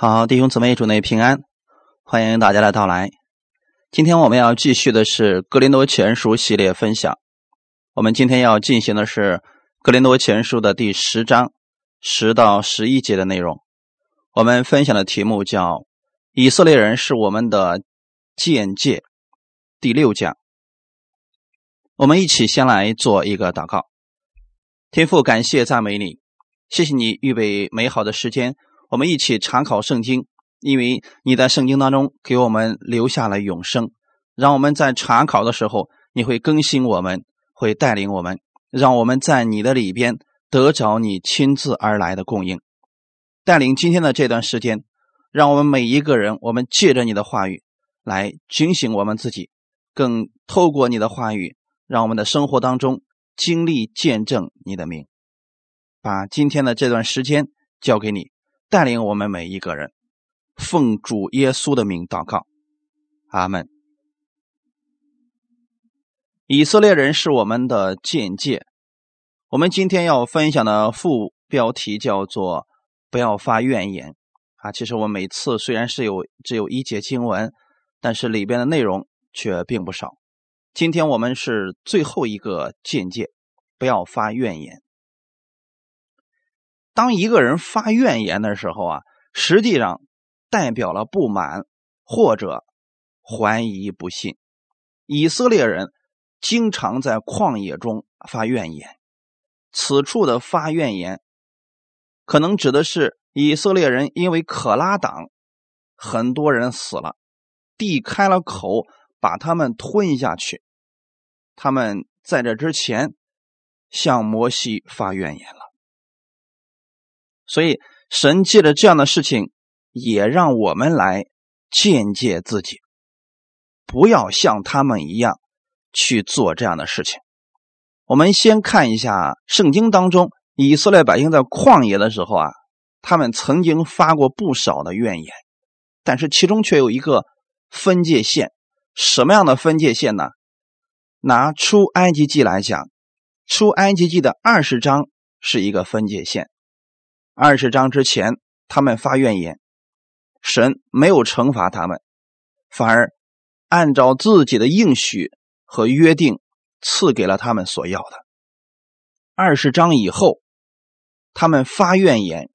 好，弟兄姊妹，主内平安，欢迎大家的到来。今天我们要继续的是《格林多前书》系列分享。我们今天要进行的是《格林多前书》的第十章十到十一节的内容。我们分享的题目叫“以色列人是我们的见解”，第六讲。我们一起先来做一个祷告。天父，感谢赞美你，谢谢你预备美好的时间。我们一起查考圣经，因为你在圣经当中给我们留下了永生，让我们在查考的时候，你会更新我们，会带领我们，让我们在你的里边得着你亲自而来的供应，带领今天的这段时间，让我们每一个人，我们借着你的话语来警醒我们自己，更透过你的话语，让我们的生活当中经历见证你的名，把今天的这段时间交给你。带领我们每一个人，奉主耶稣的名祷告，阿门。以色列人是我们的见解。我们今天要分享的副标题叫做“不要发怨言”。啊，其实我每次虽然是有只有一节经文，但是里边的内容却并不少。今天我们是最后一个见解，不要发怨言。当一个人发怨言的时候啊，实际上代表了不满或者怀疑不信。以色列人经常在旷野中发怨言，此处的发怨言，可能指的是以色列人因为可拉党很多人死了，地开了口把他们吞下去，他们在这之前向摩西发怨言了。所以，神借着这样的事情，也让我们来见戒自己，不要像他们一样去做这样的事情。我们先看一下圣经当中，以色列百姓在旷野的时候啊，他们曾经发过不少的怨言，但是其中却有一个分界线。什么样的分界线呢？拿出埃及记来讲，出埃及记的二十章是一个分界线。二十章之前，他们发怨言，神没有惩罚他们，反而按照自己的应许和约定赐给了他们所要的。二十章以后，他们发怨言，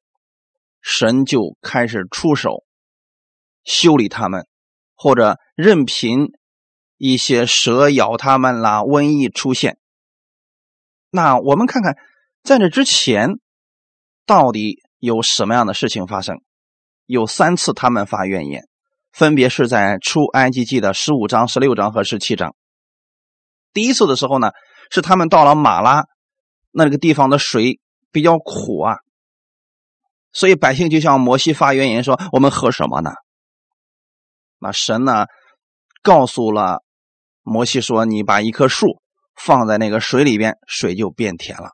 神就开始出手修理他们，或者任凭一些蛇咬他们啦，瘟疫出现。那我们看看，在这之前。到底有什么样的事情发生？有三次他们发怨言，分别是在出埃及记的十五章、十六章和十七章。第一次的时候呢，是他们到了马拉那个地方的水比较苦啊，所以百姓就向摩西发怨言说：“我们喝什么呢？”那神呢，告诉了摩西说：“你把一棵树放在那个水里边，水就变甜了。”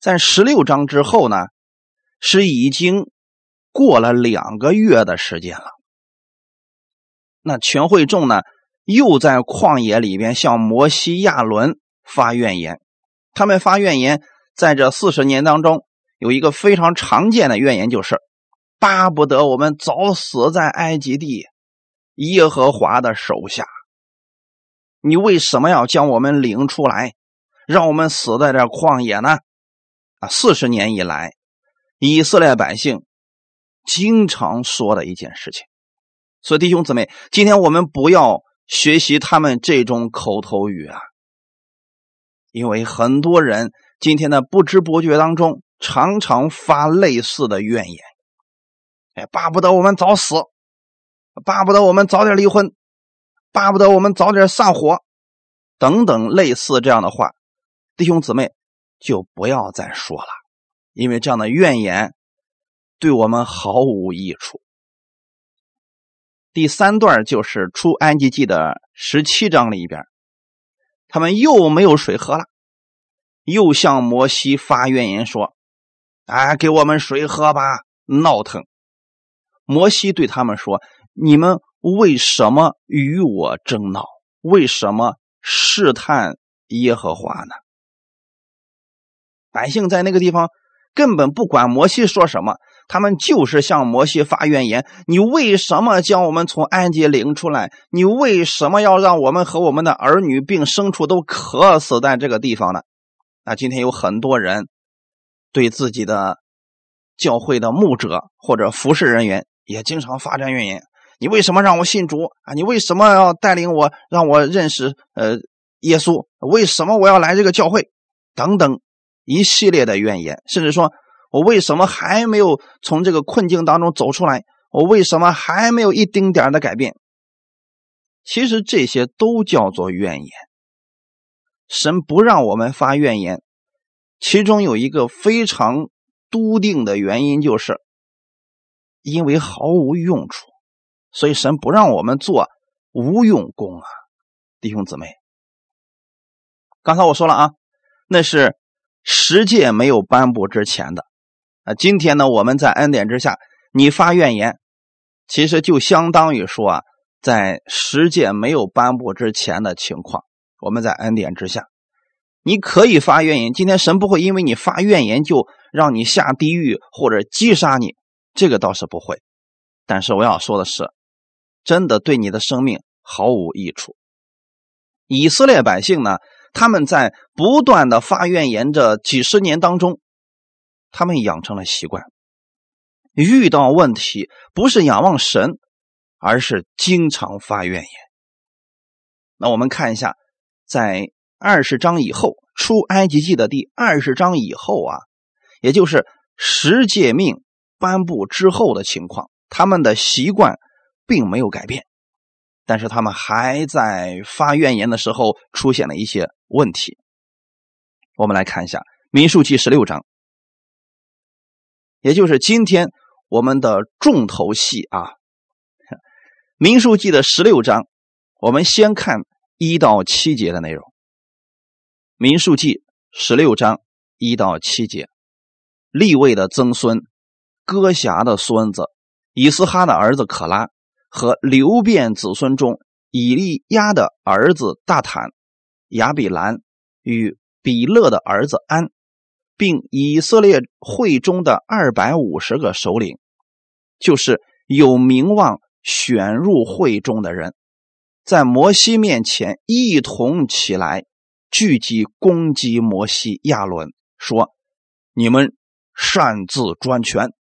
在十六章之后呢，是已经过了两个月的时间了。那全会众呢，又在旷野里边向摩西亚伦发怨言。他们发怨言，在这四十年当中，有一个非常常见的怨言，就是巴不得我们早死在埃及地耶和华的手下。你为什么要将我们领出来，让我们死在这旷野呢？啊，四十年以来，以色列百姓经常说的一件事情。所以弟兄姊妹，今天我们不要学习他们这种口头语啊，因为很多人今天的不知不觉当中，常常发类似的怨言。哎，巴不得我们早死，巴不得我们早点离婚，巴不得我们早点散伙，等等类似这样的话，弟兄姊妹。就不要再说了，因为这样的怨言对我们毫无益处。第三段就是出埃及记的十七章里边，他们又没有水喝了，又向摩西发怨言说：“哎，给我们水喝吧！”闹腾。摩西对他们说：“你们为什么与我争闹？为什么试探耶和华呢？”百姓在那个地方根本不管摩西说什么，他们就是向摩西发怨言：你为什么将我们从埃及领出来？你为什么要让我们和我们的儿女并牲畜都渴死在这个地方呢？那今天有很多人对自己的教会的牧者或者服侍人员也经常发展怨言：你为什么让我信主啊？你为什么要带领我让我认识呃耶稣？为什么我要来这个教会？等等一系列的怨言，甚至说我为什么还没有从这个困境当中走出来？我为什么还没有一丁点的改变？其实这些都叫做怨言。神不让我们发怨言，其中有一个非常笃定的原因，就是因为毫无用处，所以神不让我们做无用功啊，弟兄姊妹。刚才我说了啊，那是十诫没有颁布之前的啊。今天呢，我们在恩典之下，你发怨言，其实就相当于说啊，在十诫没有颁布之前的情况。我们在恩典之下，你可以发怨言。今天神不会因为你发怨言就让你下地狱或者击杀你，这个倒是不会。但是我要说的是，真的对你的生命毫无益处。以色列百姓呢，他们在不断的发怨言这几十年当中，他们养成了习惯，遇到问题不是仰望神，而是经常发怨言。那我们看一下。在二十章以后，出埃及记的第二十章以后啊，也就是十诫命颁布之后的情况，他们的习惯并没有改变，但是他们还在发怨言的时候出现了一些问题。我们来看一下《民数记》十六章，也就是今天我们的重头戏啊，《民数记》的十六章，我们先看。一到七节的内容，《民数记》十六章一到七节，立位的曾孙哥辖的孙子以斯哈的儿子可拉和流变子孙中以利亚的儿子大坦、亚比兰与比勒的儿子安，并以色列会中的二百五十个首领，就是有名望选入会中的人。在摩西面前一同起来，聚集攻击摩西亚伦，说：“你们擅自专权，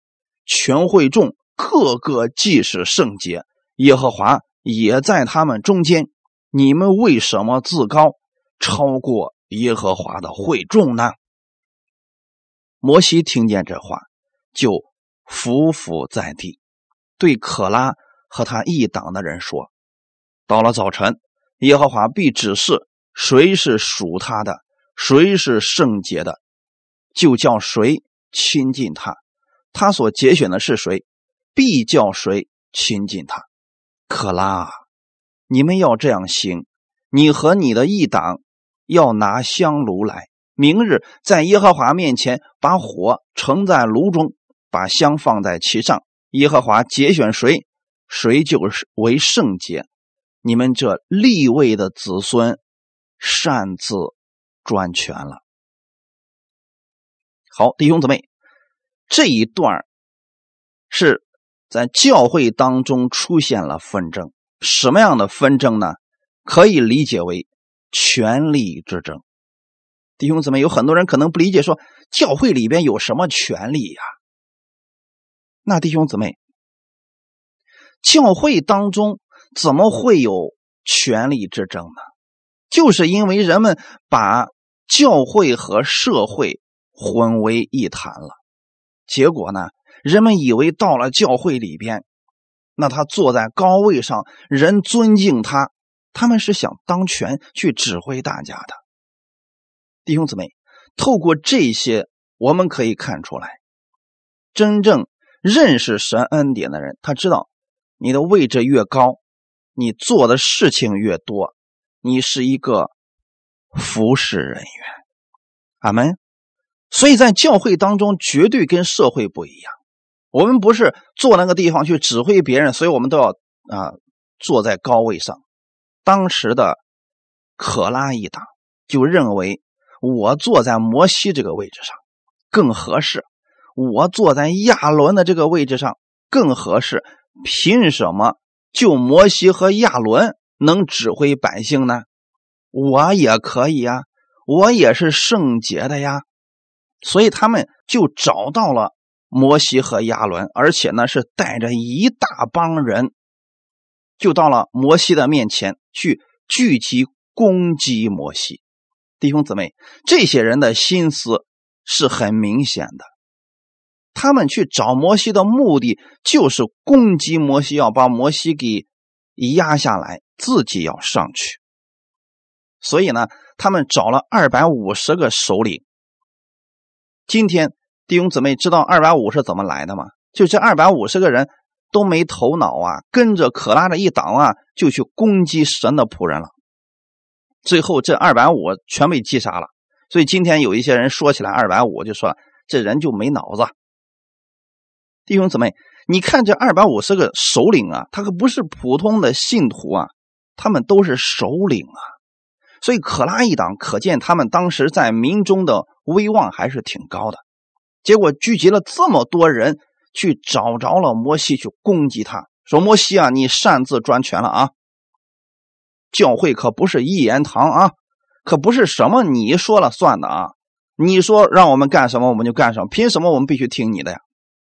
全会众个个既是圣洁，耶和华也在他们中间。你们为什么自高，超过耶和华的会众呢？”摩西听见这话，就伏伏在地，对可拉和他一党的人说。到了早晨，耶和华必指示谁是属他的，谁是圣洁的，就叫谁亲近他；他所节选的是谁，必叫谁亲近他。可拉，你们要这样行：你和你的一党要拿香炉来，明日在耶和华面前把火盛在炉中，把香放在其上。耶和华节选谁，谁就是为圣洁。你们这立位的子孙擅自专权了。好，弟兄姊妹，这一段是在教会当中出现了纷争。什么样的纷争呢？可以理解为权力之争。弟兄姊妹，有很多人可能不理解，说教会里边有什么权力呀？那弟兄姊妹，教会当中。怎么会有权力之争呢？就是因为人们把教会和社会混为一谈了。结果呢，人们以为到了教会里边，那他坐在高位上，人尊敬他，他们是想当权去指挥大家的。弟兄姊妹，透过这些，我们可以看出来，真正认识神恩典的人，他知道你的位置越高。你做的事情越多，你是一个服侍人员，阿门。所以在教会当中，绝对跟社会不一样。我们不是坐那个地方去指挥别人，所以我们都要啊坐在高位上。当时的可拉一党就认为，我坐在摩西这个位置上更合适，我坐在亚伦的这个位置上更合适。凭什么就摩西和亚伦能指挥百姓呢？我也可以呀，我也是圣洁的呀。所以他们就找到了摩西和亚伦，而且呢是带着一大帮人，就到了摩西的面前去聚集攻击摩西。弟兄姊妹，这些人的心思是很明显的。他们去找摩西的目的就是攻击摩西，要把摩西给压下来，自己要上去。所以呢，他们找了二百五十个首领。今天弟兄姊妹知道二百五是怎么来的吗？就这二百五十个人都没头脑啊，跟着可拉的一党啊，就去攻击神的仆人了。最后这二百五全被击杀了。所以今天有一些人说起来二百五，就说这人就没脑子。弟兄姊妹，你看这二百五是个首领啊，他可不是普通的信徒啊，他们都是首领啊。所以可拉一党，可见他们当时在民中的威望还是挺高的。结果聚集了这么多人，去找着了摩西，去攻击他，说：“摩西啊，你擅自专权了啊！教会可不是一言堂啊，可不是什么你说了算的啊！你说让我们干什么，我们就干什么，凭什么我们必须听你的呀？”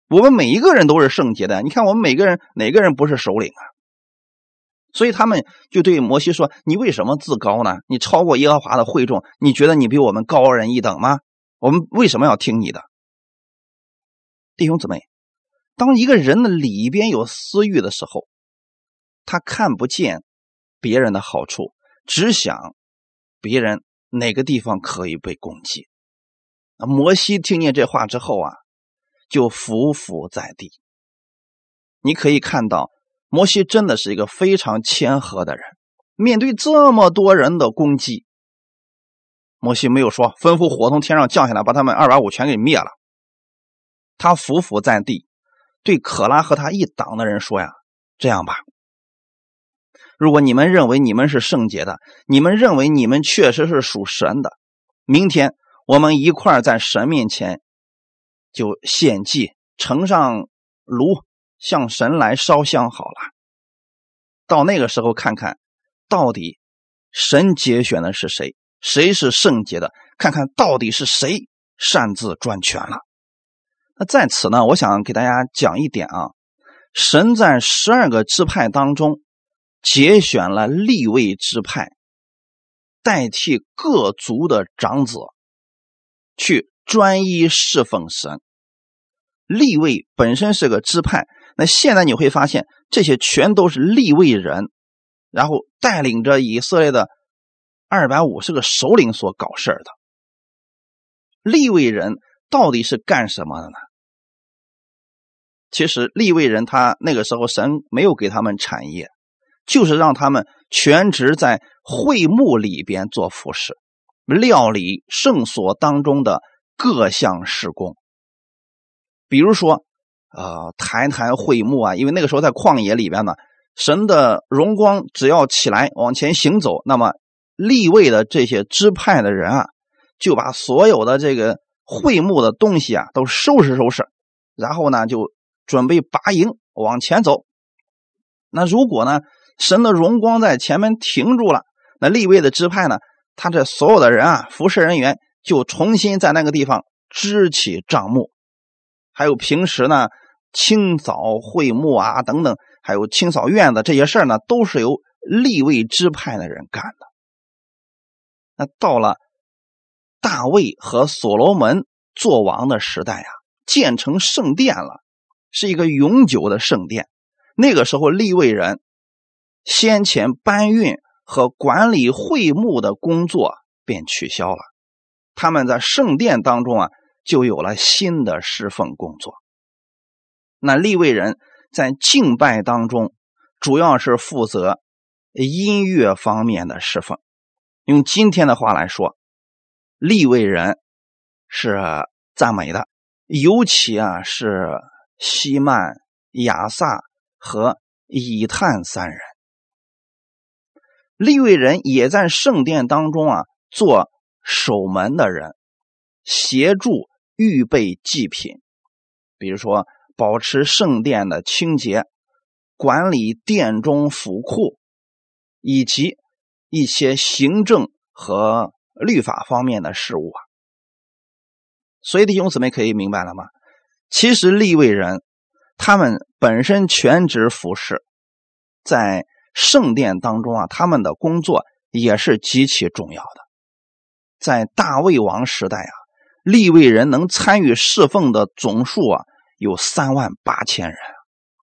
我们每一个人都是圣洁的，你看我们每个人哪个人不是首领啊？所以他们就对摩西说：“你为什么自高呢？你超过耶和华的会众，你觉得你比我们高人一等吗？我们为什么要听你的？”弟兄姊妹，当一个人的里边有私欲的时候，他看不见别人的好处，只想别人哪个地方可以被攻击。摩西听见这话之后啊。就伏伏在地。你可以看到，摩西真的是一个非常谦和的人。面对这么多人的攻击，摩西没有说吩咐火从天上降下来，把他们二百五全给灭了。他伏伏在地，对可拉和他一党的人说：“呀，这样吧，如果你们认为你们是圣洁的，你们认为你们确实是属神的，明天我们一块在神面前。”就献祭，呈上炉，向神来烧香好了。到那个时候，看看到底神节选的是谁，谁是圣洁的，看看到底是谁擅自专权了。那在此呢，我想给大家讲一点啊，神在十二个支派当中节选了立位支派，代替各族的长子去专一侍奉神。立位本身是个支派，那现在你会发现，这些全都是立位人，然后带领着以色列的二百五十个首领所搞事儿的。立位人到底是干什么的呢？其实立位人他那个时候神没有给他们产业，就是让他们全职在会幕里边做服饰，料理圣所当中的各项事工。比如说，呃，抬抬会幕啊，因为那个时候在旷野里边呢，神的荣光只要起来往前行走，那么立位的这些支派的人啊，就把所有的这个会幕的东西啊都收拾收拾，然后呢就准备拔营往前走。那如果呢神的荣光在前面停住了，那立位的支派呢，他这所有的人啊，服侍人员就重新在那个地方支起帐幕。还有平时呢，清扫会幕啊，等等，还有清扫院子这些事儿呢，都是由立位支派的人干的。那到了大卫和所罗门做王的时代啊，建成圣殿了，是一个永久的圣殿。那个时候，立位人先前搬运和管理会幕的工作便取消了，他们在圣殿当中啊。就有了新的侍奉工作。那立位人在敬拜当中，主要是负责音乐方面的侍奉。用今天的话来说，立位人是赞美的，尤其啊是希曼、亚萨和以探三人。立位人也在圣殿当中啊做守门的人，协助。预备祭品，比如说保持圣殿的清洁，管理殿中府库，以及一些行政和律法方面的事务啊。所以弟兄姊妹可以明白了吗？其实立位人他们本身全职服侍，在圣殿当中啊，他们的工作也是极其重要的。在大卫王时代啊，立位人能参与侍奉的总数啊有三万八千人，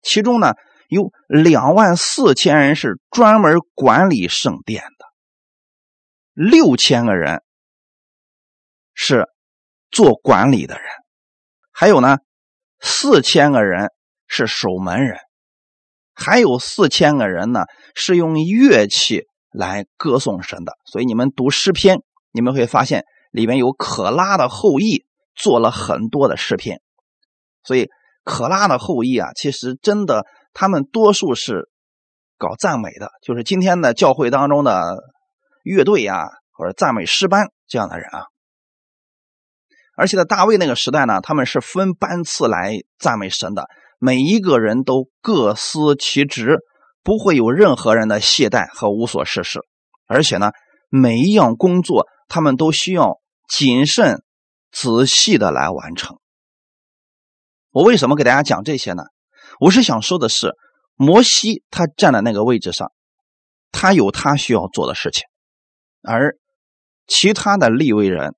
其中呢有两万四千人是专门管理圣殿的，六千个人是。做管理的人，还有呢，四千个人是守门人，还有四千个人呢是用乐器来歌颂神的。所以你们读诗篇，你们会发现里面有可拉的后裔做了很多的诗篇。所以可拉的后裔啊，其实真的他们多数是搞赞美的，就是今天的教会当中的乐队啊，或者赞美诗班这样的人啊。而且在大卫那个时代呢，他们是分班次来赞美神的，每一个人都各司其职，不会有任何人的懈怠和无所事事。而且呢，每一样工作他们都需要谨慎、仔细的来完成。我为什么给大家讲这些呢？我是想说的是，摩西他站在那个位置上，他有他需要做的事情，而其他的立位人。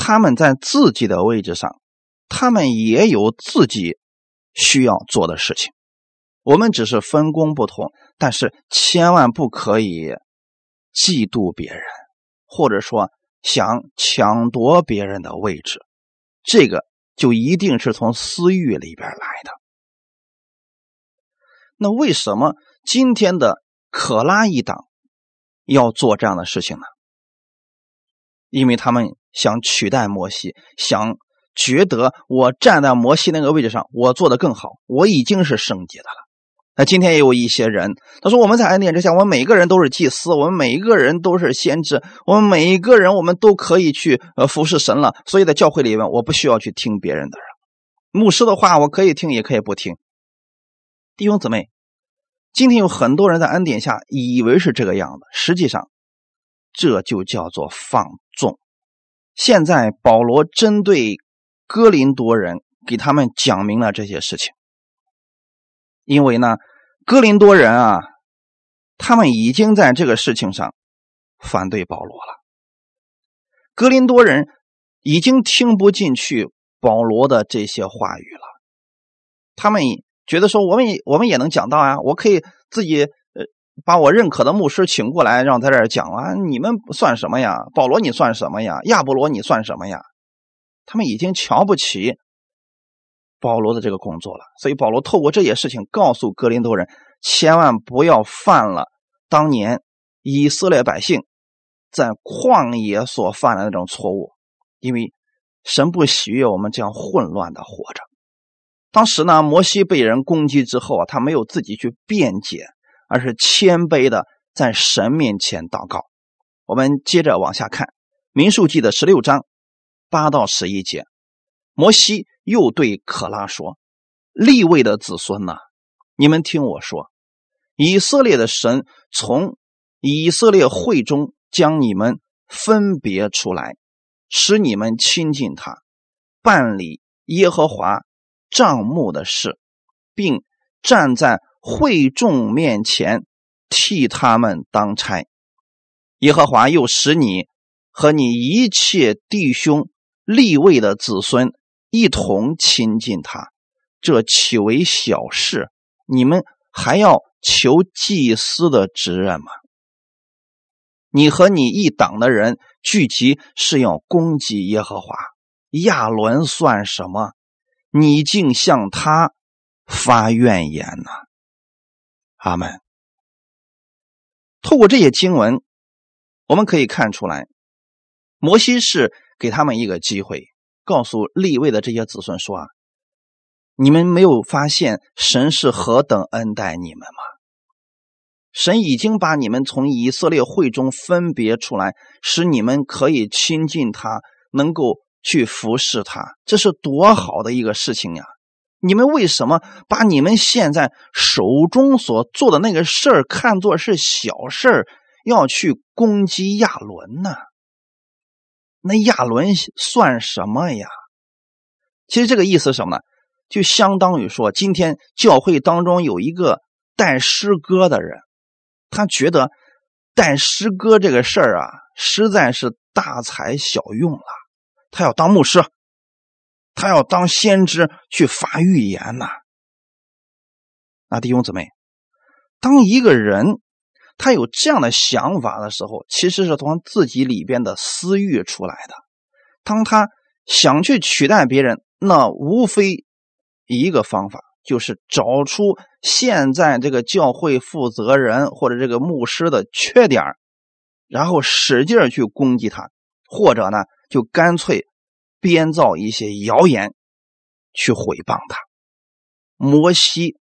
他们在自己的位置上，他们也有自己需要做的事情。我们只是分工不同，但是千万不可以嫉妒别人，或者说想抢夺别人的位置，这个就一定是从私欲里边来的。那为什么今天的可拉一党要做这样的事情呢？因为他们。想取代摩西，想觉得我站在摩西那个位置上，我做的更好，我已经是圣洁的了。那今天也有一些人，他说我们在恩典之下，我们每个人都是祭司，我们每一个人都是先知，我们每一个人我们都可以去呃服侍神了。所以在教会里面，我不需要去听别人的，牧师的话我可以听，也可以不听。弟兄姊妹，今天有很多人在恩典下以为是这个样子，实际上这就叫做放纵。现在保罗针对哥林多人，给他们讲明了这些事情。因为呢，哥林多人啊，他们已经在这个事情上反对保罗了。哥林多人已经听不进去保罗的这些话语了，他们觉得说，我们我们也能讲到啊，我可以自己。把我认可的牧师请过来，让在这儿讲啊！你们算什么呀？保罗，你算什么呀？亚波罗，你算什么呀？他们已经瞧不起保罗的这个工作了。所以保罗透过这些事情告诉格林多人，千万不要犯了当年以色列百姓在旷野所犯的那种错误，因为神不喜悦我们这样混乱的活着。当时呢，摩西被人攻击之后啊，他没有自己去辩解。而是谦卑的在神面前祷告。我们接着往下看《民数记》的十六章八到十一节。摩西又对可拉说：“立位的子孙呐，你们听我说，以色列的神从以色列会中将你们分别出来，使你们亲近他，办理耶和华账目的事，并站在。”会众面前替他们当差，耶和华又使你和你一切弟兄立位的子孙一同亲近他，这岂为小事？你们还要求祭司的职任吗？你和你一党的人聚集是要攻击耶和华，亚伦算什么？你竟向他发怨言呢？阿门。透过这些经文，我们可以看出来，摩西是给他们一个机会，告诉立位的这些子孙说：“啊，你们没有发现神是何等恩待你们吗？神已经把你们从以色列会中分别出来，使你们可以亲近他，能够去服侍他，这是多好的一个事情呀！你们为什么把你们现在手中所做的那个事儿看作是小事儿，要去攻击亚伦呢？那亚伦算什么呀？其实这个意思是什么呢？就相当于说，今天教会当中有一个带诗歌的人，他觉得带诗歌这个事儿啊，实在是大材小用了。他要当牧师，他要当先知去发预言呐。那弟兄姊妹，当一个人他有这样的想法的时候，其实是从自己里边的私欲出来的。当他想去取代别人，那无非。一个方法就是找出现在这个教会负责人或者这个牧师的缺点，然后使劲去攻击他，或者呢，就干脆编造一些谣言去毁谤他。摩西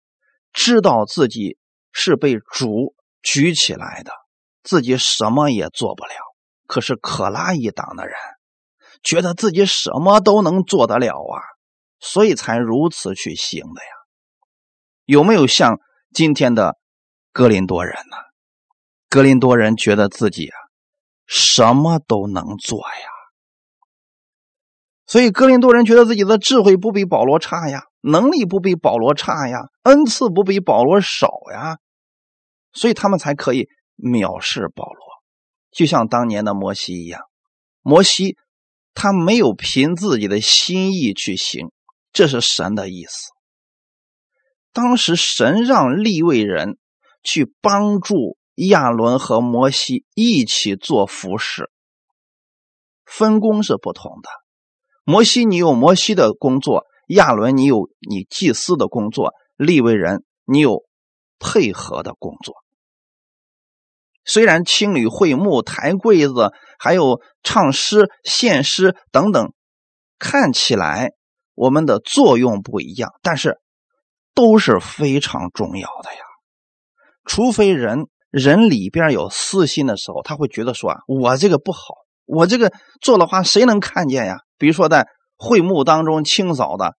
知道自己是被主举起来的，自己什么也做不了。可是可拉一党的人觉得自己什么都能做得了啊。所以才如此去行的呀？有没有像今天的格林多人呢？格林多人觉得自己啊什么都能做呀，所以格林多人觉得自己的智慧不比保罗差呀，能力不比保罗差呀，恩赐不比保罗少呀，所以他们才可以藐视保罗，就像当年的摩西一样。摩西他没有凭自己的心意去行。这是神的意思。当时神让利未人去帮助亚伦和摩西一起做服饰，分工是不同的。摩西你有摩西的工作，亚伦你有你祭司的工作，利未人你有配合的工作。虽然清理会幕、抬柜子，还有唱诗、献诗等等，看起来。我们的作用不一样，但是都是非常重要的呀。除非人人里边有私心的时候，他会觉得说啊，我这个不好，我这个做的话，谁能看见呀？比如说在会幕当中清扫的，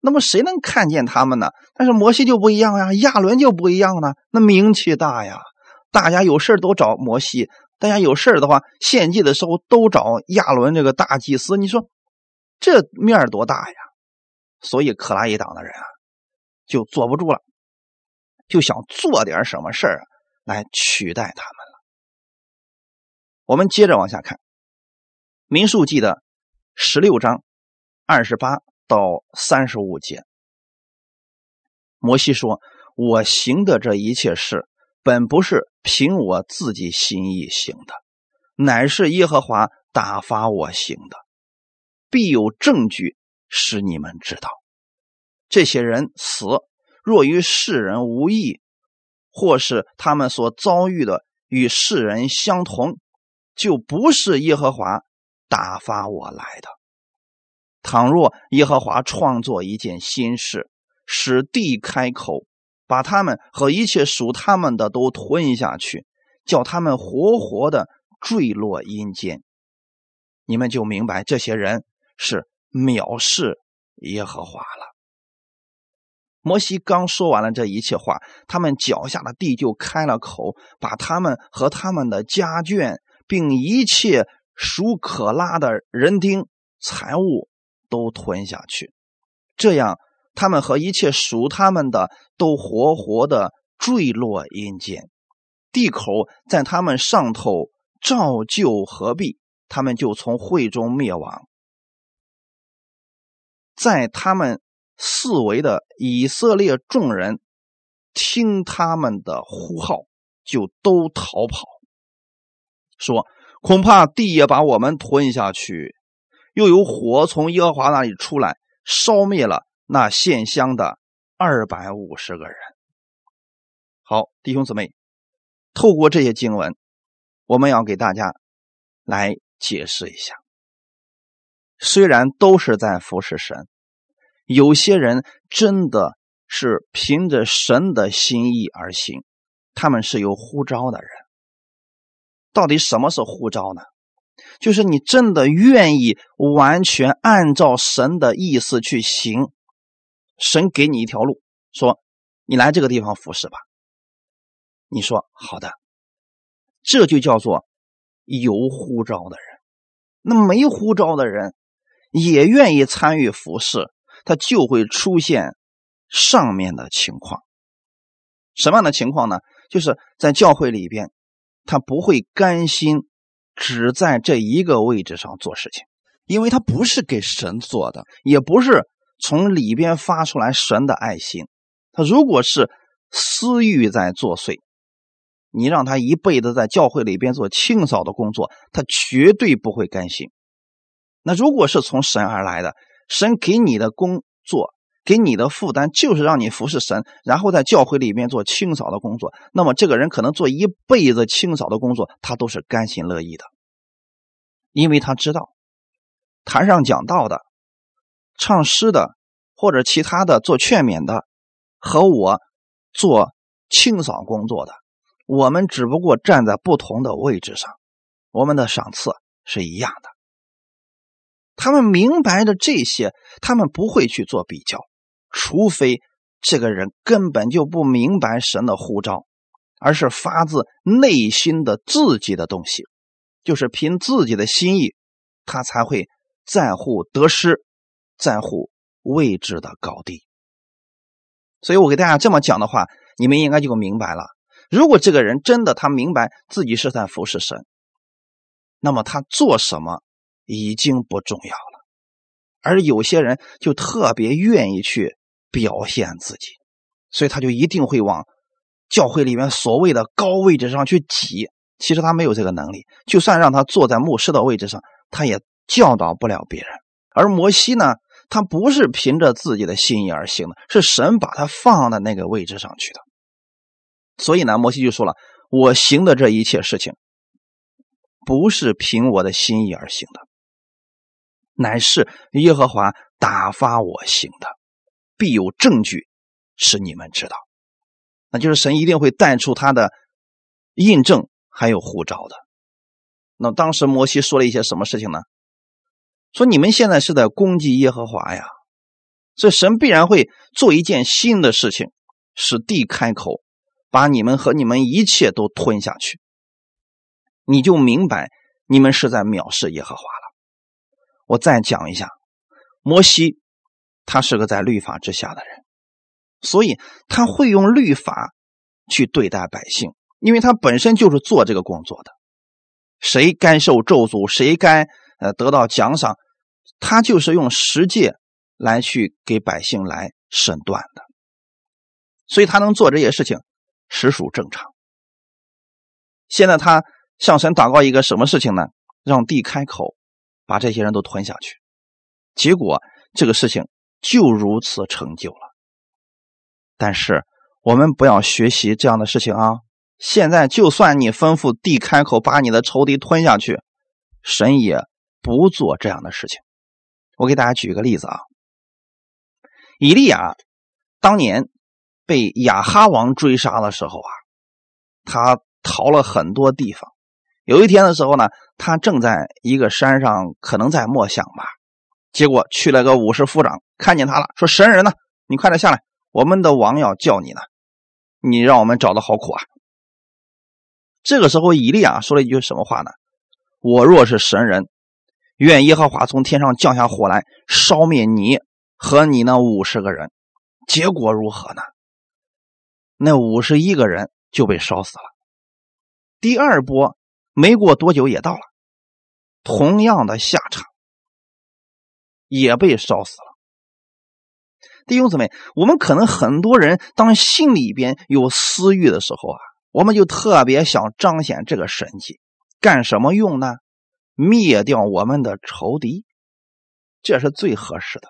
那么谁能看见他们呢？但是摩西就不一样呀，亚伦就不一样呢，那名气大呀，大家有事都找摩西，大家有事的话献祭的时候都找亚伦这个大祭司，你说。这面多大呀！所以克拉伊党的人啊，就坐不住了，就想做点什么事儿来取代他们了。我们接着往下看，《民数记》的十六章二十八到三十五节，摩西说：“我行的这一切事，本不是凭我自己心意行的，乃是耶和华打发我行的。”必有证据使你们知道，这些人死若与世人无异，或是他们所遭遇的与世人相同，就不是耶和华打发我来的。倘若耶和华创作一件新事，使地开口，把他们和一切属他们的都吞下去，叫他们活活的坠落阴间，你们就明白这些人。是藐视耶和华了。摩西刚说完了这一切话，他们脚下的地就开了口，把他们和他们的家眷，并一切属可拉的人丁财物都吞下去。这样，他们和一切属他们的都活活的坠落阴间，地口在他们上头照旧合璧，他们就从会中灭亡。在他们四围的以色列众人听他们的呼号，就都逃跑，说：“恐怕地也把我们吞下去。”又有火从耶和华那里出来，烧灭了那献香的二百五十个人。好，弟兄姊妹，透过这些经文，我们要给大家来解释一下。虽然都是在服侍神，有些人真的是凭着神的心意而行，他们是有呼召的人。到底什么是呼召呢？就是你真的愿意完全按照神的意思去行。神给你一条路，说你来这个地方服侍吧。你说好的，这就叫做有呼召的人。那没呼召的人也愿意参与服侍，他就会出现上面的情况。什么样的情况呢？就是在教会里边，他不会甘心只在这一个位置上做事情，因为他不是给神做的，也不是从里边发出来神的爱心。他如果是私欲在作祟，你让他一辈子在教会里边做清扫的工作，他绝对不会甘心。那如果是从神而来的，神给你的工作。给你的负担就是让你服侍神，然后在教会里面做清扫的工作。那么这个人可能做一辈子清扫的工作，他都是甘心乐意的，因为他知道，台上讲道的、唱诗的或者其他的做劝勉的，和我做清扫工作的，我们只不过站在不同的位置上，我们的赏赐是一样的。他们明白的这些，他们不会去做比较。除非这个人根本就不明白神的呼召，而是发自内心的自己的东西，就是凭自己的心意，他才会在乎得失，在乎位置的高低。所以我给大家这么讲的话，你们应该就明白了。如果这个人真的他明白自己是在服侍神，那么他做什么已经不重要了。而有些人就特别愿意去。表现自己，所以他就一定会往教会里面所谓的高位置上去挤。其实他没有这个能力，就算让他坐在牧师的位置上，他也教导不了别人。而摩西呢，他不是凭着自己的心意而行的，是神把他放在那个位置上去的。所以呢，摩西就说了：“我行的这一切事情，不是凭我的心意而行的，乃是耶和华打发我行的。”必有证据使你们知道，那就是神一定会带出他的印证，还有护照的。那当时摩西说了一些什么事情呢？说你们现在是在攻击耶和华呀，所以神必然会做一件新的事情，使地开口，把你们和你们一切都吞下去。你就明白你们是在藐视耶和华了。我再讲一下，摩西。他是个在律法之下的人，所以他会用律法去对待百姓，因为他本身就是做这个工作的。谁该受咒诅，谁该呃得到奖赏，他就是用十诫来去给百姓来审断的。所以他能做这些事情，实属正常。现在他向神祷告一个什么事情呢？让地开口，把这些人都吞下去。结果这个事情。就如此成就了，但是我们不要学习这样的事情啊！现在就算你吩咐地开口把你的仇敌吞下去，神也不做这样的事情。我给大家举一个例子啊，以利亚当年被亚哈王追杀的时候啊，他逃了很多地方。有一天的时候呢，他正在一个山上，可能在默想吧。结果去了个武士夫长，看见他了，说：“神人呢？你快点下来，我们的王要叫你呢。你让我们找的好苦啊。”这个时候，以利亚说了一句什么话呢？“我若是神人，愿耶和华从天上降下火来，烧灭你和你那五十个人。”结果如何呢？那五十一个人就被烧死了。第二波没过多久也到了，同样的下场。也被烧死了。弟兄姊妹，我们可能很多人当心里边有私欲的时候啊，我们就特别想彰显这个神迹，干什么用呢？灭掉我们的仇敌，这是最合适的。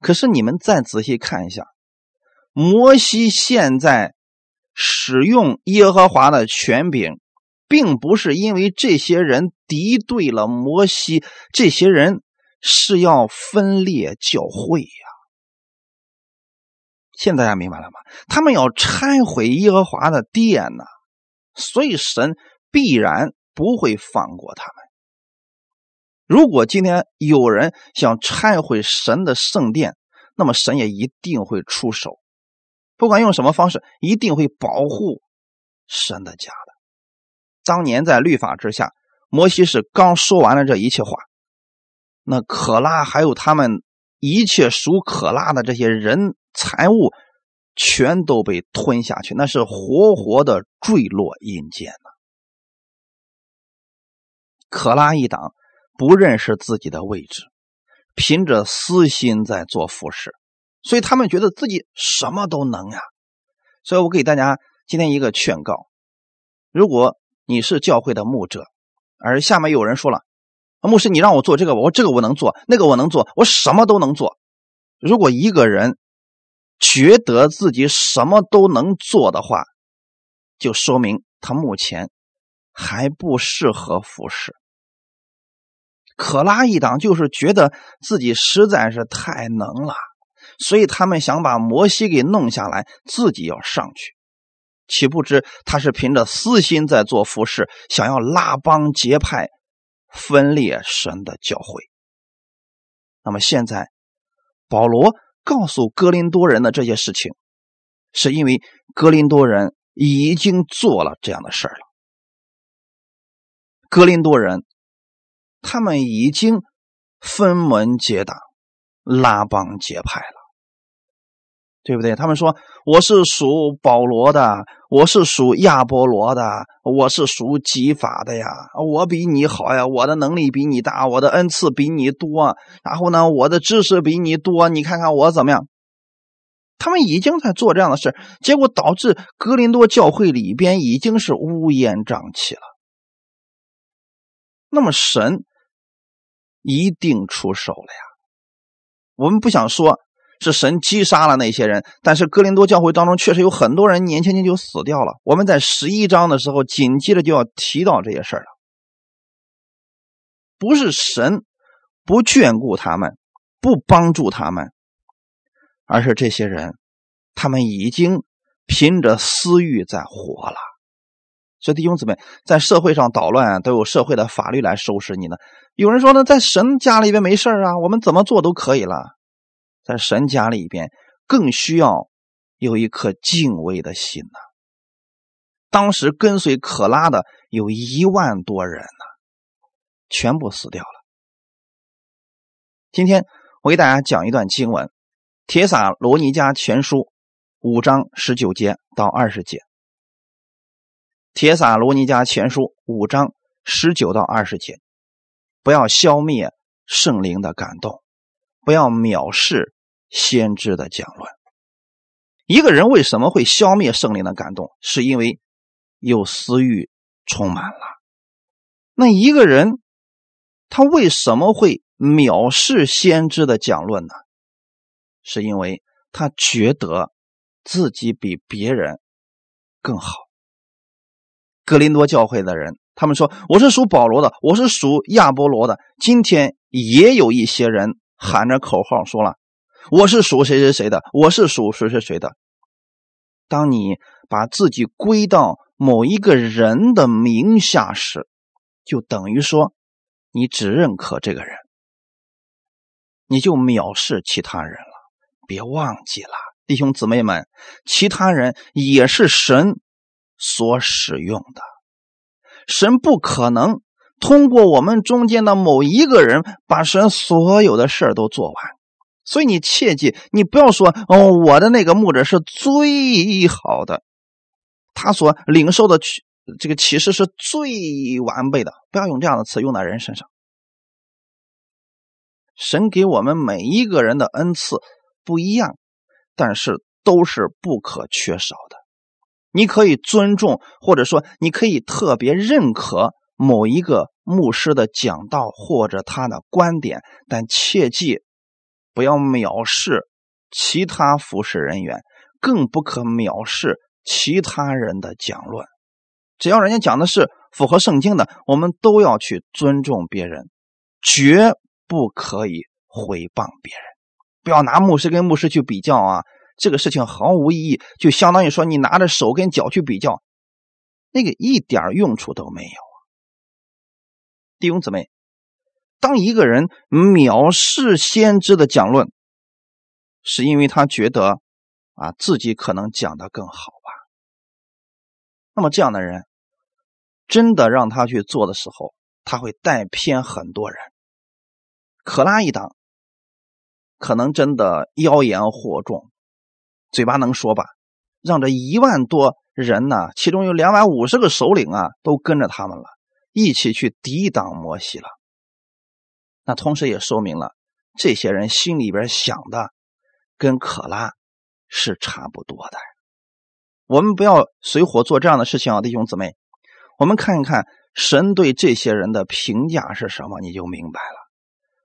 可是你们再仔细看一下，摩西现在使用耶和华的权柄，并不是因为这些人敌对了摩西，这些人。是要分裂教会呀！现在大家明白了吗？他们要拆毁耶和华的殿呢，所以神必然不会放过他们。如果今天有人想拆毁神的圣殿，那么神也一定会出手，不管用什么方式，一定会保护神的家的。当年在律法之下，摩西是刚说完了这一切话，那可拉还有他们一切属可拉的这些人财物，全都被吞下去，那是活活的坠落阴间呐。可拉一党不认识自己的位置，凭着私心在做服饰，所以他们觉得自己什么都能呀。所以我给大家今天一个劝告：如果你是教会的牧者，而下面有人说了，牧师，你让我做这个，我这个我能做，那个我能做，我什么都能做。如果一个人觉得自己什么都能做的话，就说明他目前还不适合服侍。可拉一党就是觉得自己实在是太能了，所以他们想把摩西给弄下来，自己要上去。岂不知他是凭着私心在做服饰，想要拉帮结派，分裂神的教会。那么现在，保罗告诉哥林多人的这些事情，是因为哥林多人已经做了这样的事儿了。哥林多人，他们已经分门结党，拉帮结派了。对不对？他们说我是属保罗的，我是属亚波罗的，我是属基法的呀。我比你好呀，我的能力比你大，我的恩赐比你多。然后呢，我的知识比你多。你看看我怎么样？他们已经在做这样的事，结果导致格林多教会里边已经是乌烟瘴气了。那么神一定出手了呀。我们不想说。是神击杀了那些人，但是哥林多教会当中确实有很多人年轻轻就死掉了。我们在十一章的时候紧接着就要提到这些事儿了。不是神不眷顾他们，不帮助他们，而是这些人他们已经凭着私欲在活了。所以弟兄姊妹，在社会上捣乱都有社会的法律来收拾你呢。有人说呢，在神家里边没事啊，我们怎么做都可以了。在神家里边，更需要有一颗敬畏的心呐。当时跟随可拉的有一万多人呢，全部死掉了。今天我给大家讲一段经文，《铁撒罗尼迦全书》五章十九节到二十节，《铁撒罗尼迦全书》五章十九到二十节，不要消灭圣灵的感动，不要藐视。先知的讲论，一个人为什么会消灭圣灵的感动？是因为有私欲充满了。那一个人他为什么会藐视先知的讲论呢？是因为他觉得自己比别人更好。格林多教会的人，他们说我是属保罗的，我是属亚波罗的。今天也有一些人喊着口号说了。我是属谁谁谁的，我是属谁谁谁的。当你把自己归到某一个人的名下时，就等于说你只认可这个人，你就藐视其他人了。别忘记了，弟兄姊妹们，其他人也是神所使用的。神不可能通过我们中间的某一个人，把神所有的事都做完。所以你切记，你不要说哦，我的那个牧者是最好的，他所领受的这个启示是最完备的。不要用这样的词用在人身上。神给我们每一个人的恩赐不一样，但是都是不可缺少的。你可以尊重，或者说你可以特别认可某一个牧师的讲道或者他的观点，但切记。不要藐视其他服侍人员，更不可藐视其他人的讲论。只要人家讲的是符合圣经的，我们都要去尊重别人，绝不可以毁谤别人。不要拿牧师跟牧师去比较啊，这个事情毫无意义，就相当于说你拿着手跟脚去比较，那个一点用处都没有。弟兄姊妹，当一个人藐视先知的讲论，是因为他觉得啊自己可能讲的更好吧？那么这样的人，真的让他去做的时候，他会带偏很多人。可拉一党，可能真的妖言惑众，嘴巴能说吧，让这一万多人呢，其中有两百五十个首领啊，都跟着他们了，一起去抵挡摩西了。那同时也说明了，这些人心里边想的，跟可拉是差不多的。我们不要随火做这样的事情啊，弟兄姊妹。我们看一看神对这些人的评价是什么，你就明白了。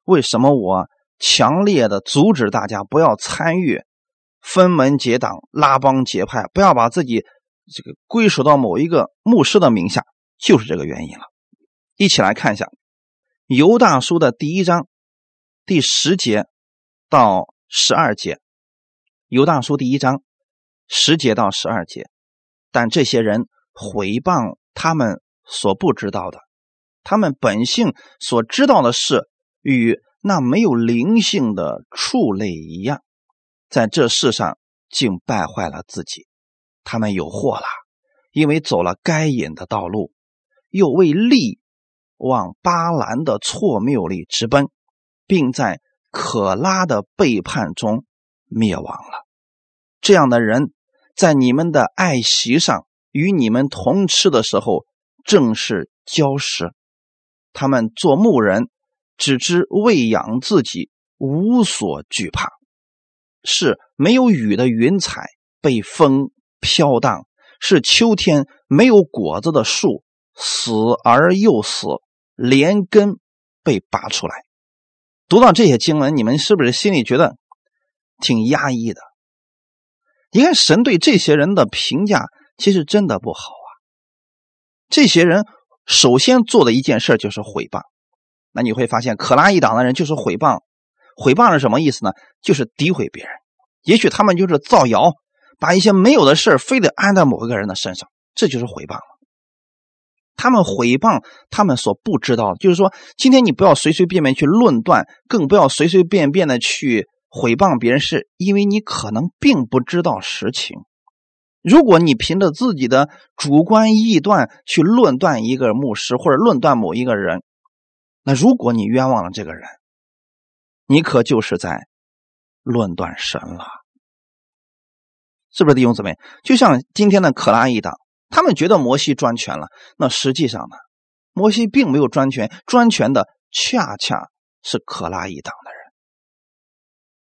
为什么我强烈的阻止大家不要参与分门结党、拉帮结派，不要把自己这个归属到某一个牧师的名下，就是这个原因了。一起来看一下《犹大书》的第一章第十节到十二节，《犹大书》第一章十节到十二节。但这些人毁谤他们所不知道的，他们本性所知道的事。与那没有灵性的畜类一样，在这世上竟败坏了自己。他们有祸了，因为走了该隐的道路，又为利往巴兰的错谬里直奔，并在可拉的背叛中灭亡了。这样的人，在你们的爱席上与你们同吃的时候，正是礁石。他们做牧人。只知喂养自己，无所惧怕，是没有雨的云彩被风飘荡，是秋天没有果子的树死而又死，连根被拔出来。读到这些经文，你们是不是心里觉得挺压抑的？你看神对这些人的评价，其实真的不好啊。这些人首先做的一件事就是毁谤。那你会发现，可拉一党的人就是毁谤，毁谤是什么意思呢？就是诋毁别人。也许他们就是造谣，把一些没有的事非得安在某一个人的身上，这就是毁谤了。他们毁谤他们所不知道的，就是说，今天你不要随随便便去论断，更不要随随便便的去毁谤别人，是因为你可能并不知道实情。如果你凭着自己的主观臆断去论断一个牧师，或者论断某一个人，那如果你冤枉了这个人，你可就是在论断神了，是不是弟兄姊妹？就像今天的可拉一党，他们觉得摩西专权了，那实际上呢，摩西并没有专权，专权的恰恰是可拉一党的人。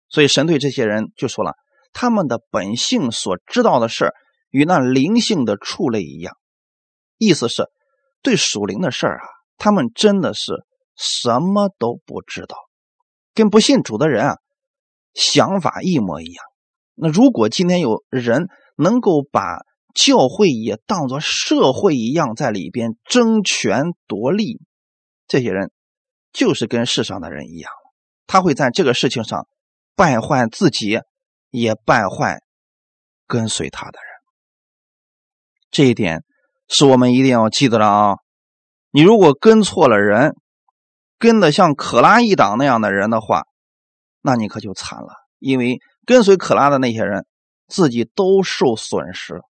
所以神对这些人就说了，他们的本性所知道的事与那灵性的畜类一样，意思是对属灵的事啊，他们真的是。什么都不知道，跟不信主的人啊想法一模一样。那如果今天有人能够把教会也当作社会一样在里边争权夺利，这些人就是跟世上的人一样。他会在这个事情上败坏自己，也败坏跟随他的人。这一点是我们一定要记得的啊！你如果跟错了人，跟的像可拉一党那样的人的话，那你可就惨了，因为跟随可拉的那些人，自己都受损失，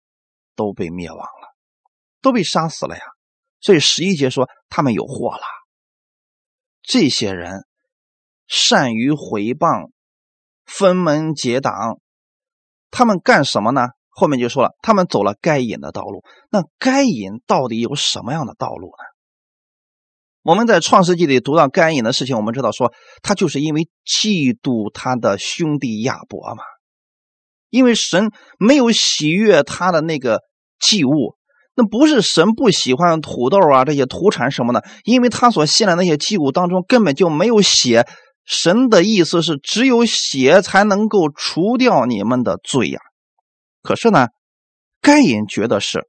都被灭亡了，都被杀死了呀。所以十一节说他们有祸了。这些人善于回谤，分门结党，他们干什么呢？后面就说了，他们走了该隐的道路。那该隐到底有什么样的道路呢？我们在创世纪里读到该隐的事情，我们知道说他就是因为嫉妒他的兄弟亚伯嘛，因为神没有喜悦他的那个祭物，那不是神不喜欢土豆啊这些土产什么的，因为他所献的那些祭物当中根本就没有血，神的意思是只有血才能够除掉你们的罪呀。可是呢，该隐觉得是，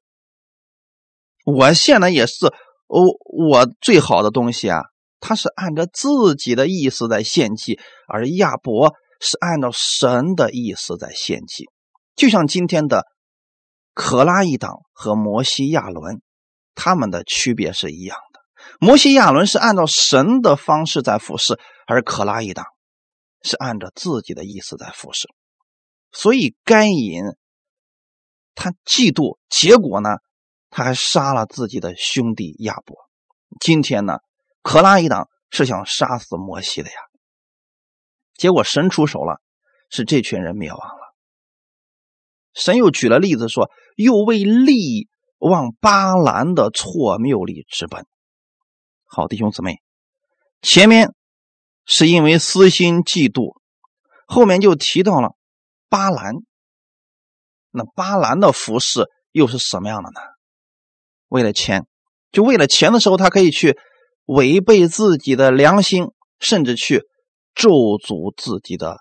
我献的也是。我我最好的东西啊，他是按照自己的意思在献祭，而亚伯是按照神的意思在献祭。就像今天的可拉一党和摩西亚伦，他们的区别是一样的。摩西亚伦是按照神的方式在服侍，而可拉一党是按照自己的意思在服侍。所以该隐他嫉妒，结果呢，他还杀了自己的兄弟亚伯。今天呢，可拉一党是想杀死摩西的呀，结果神出手了，是这群人灭亡了。神又举了例子说，又为利往巴兰的错谬里直奔。好，弟兄姊妹，前面是因为私心嫉妒，后面就提到了巴兰。那巴兰的服饰又是什么样的呢？为了钱，就为了钱的时候，他可以去违背自己的良心，甚至去咒诅自己的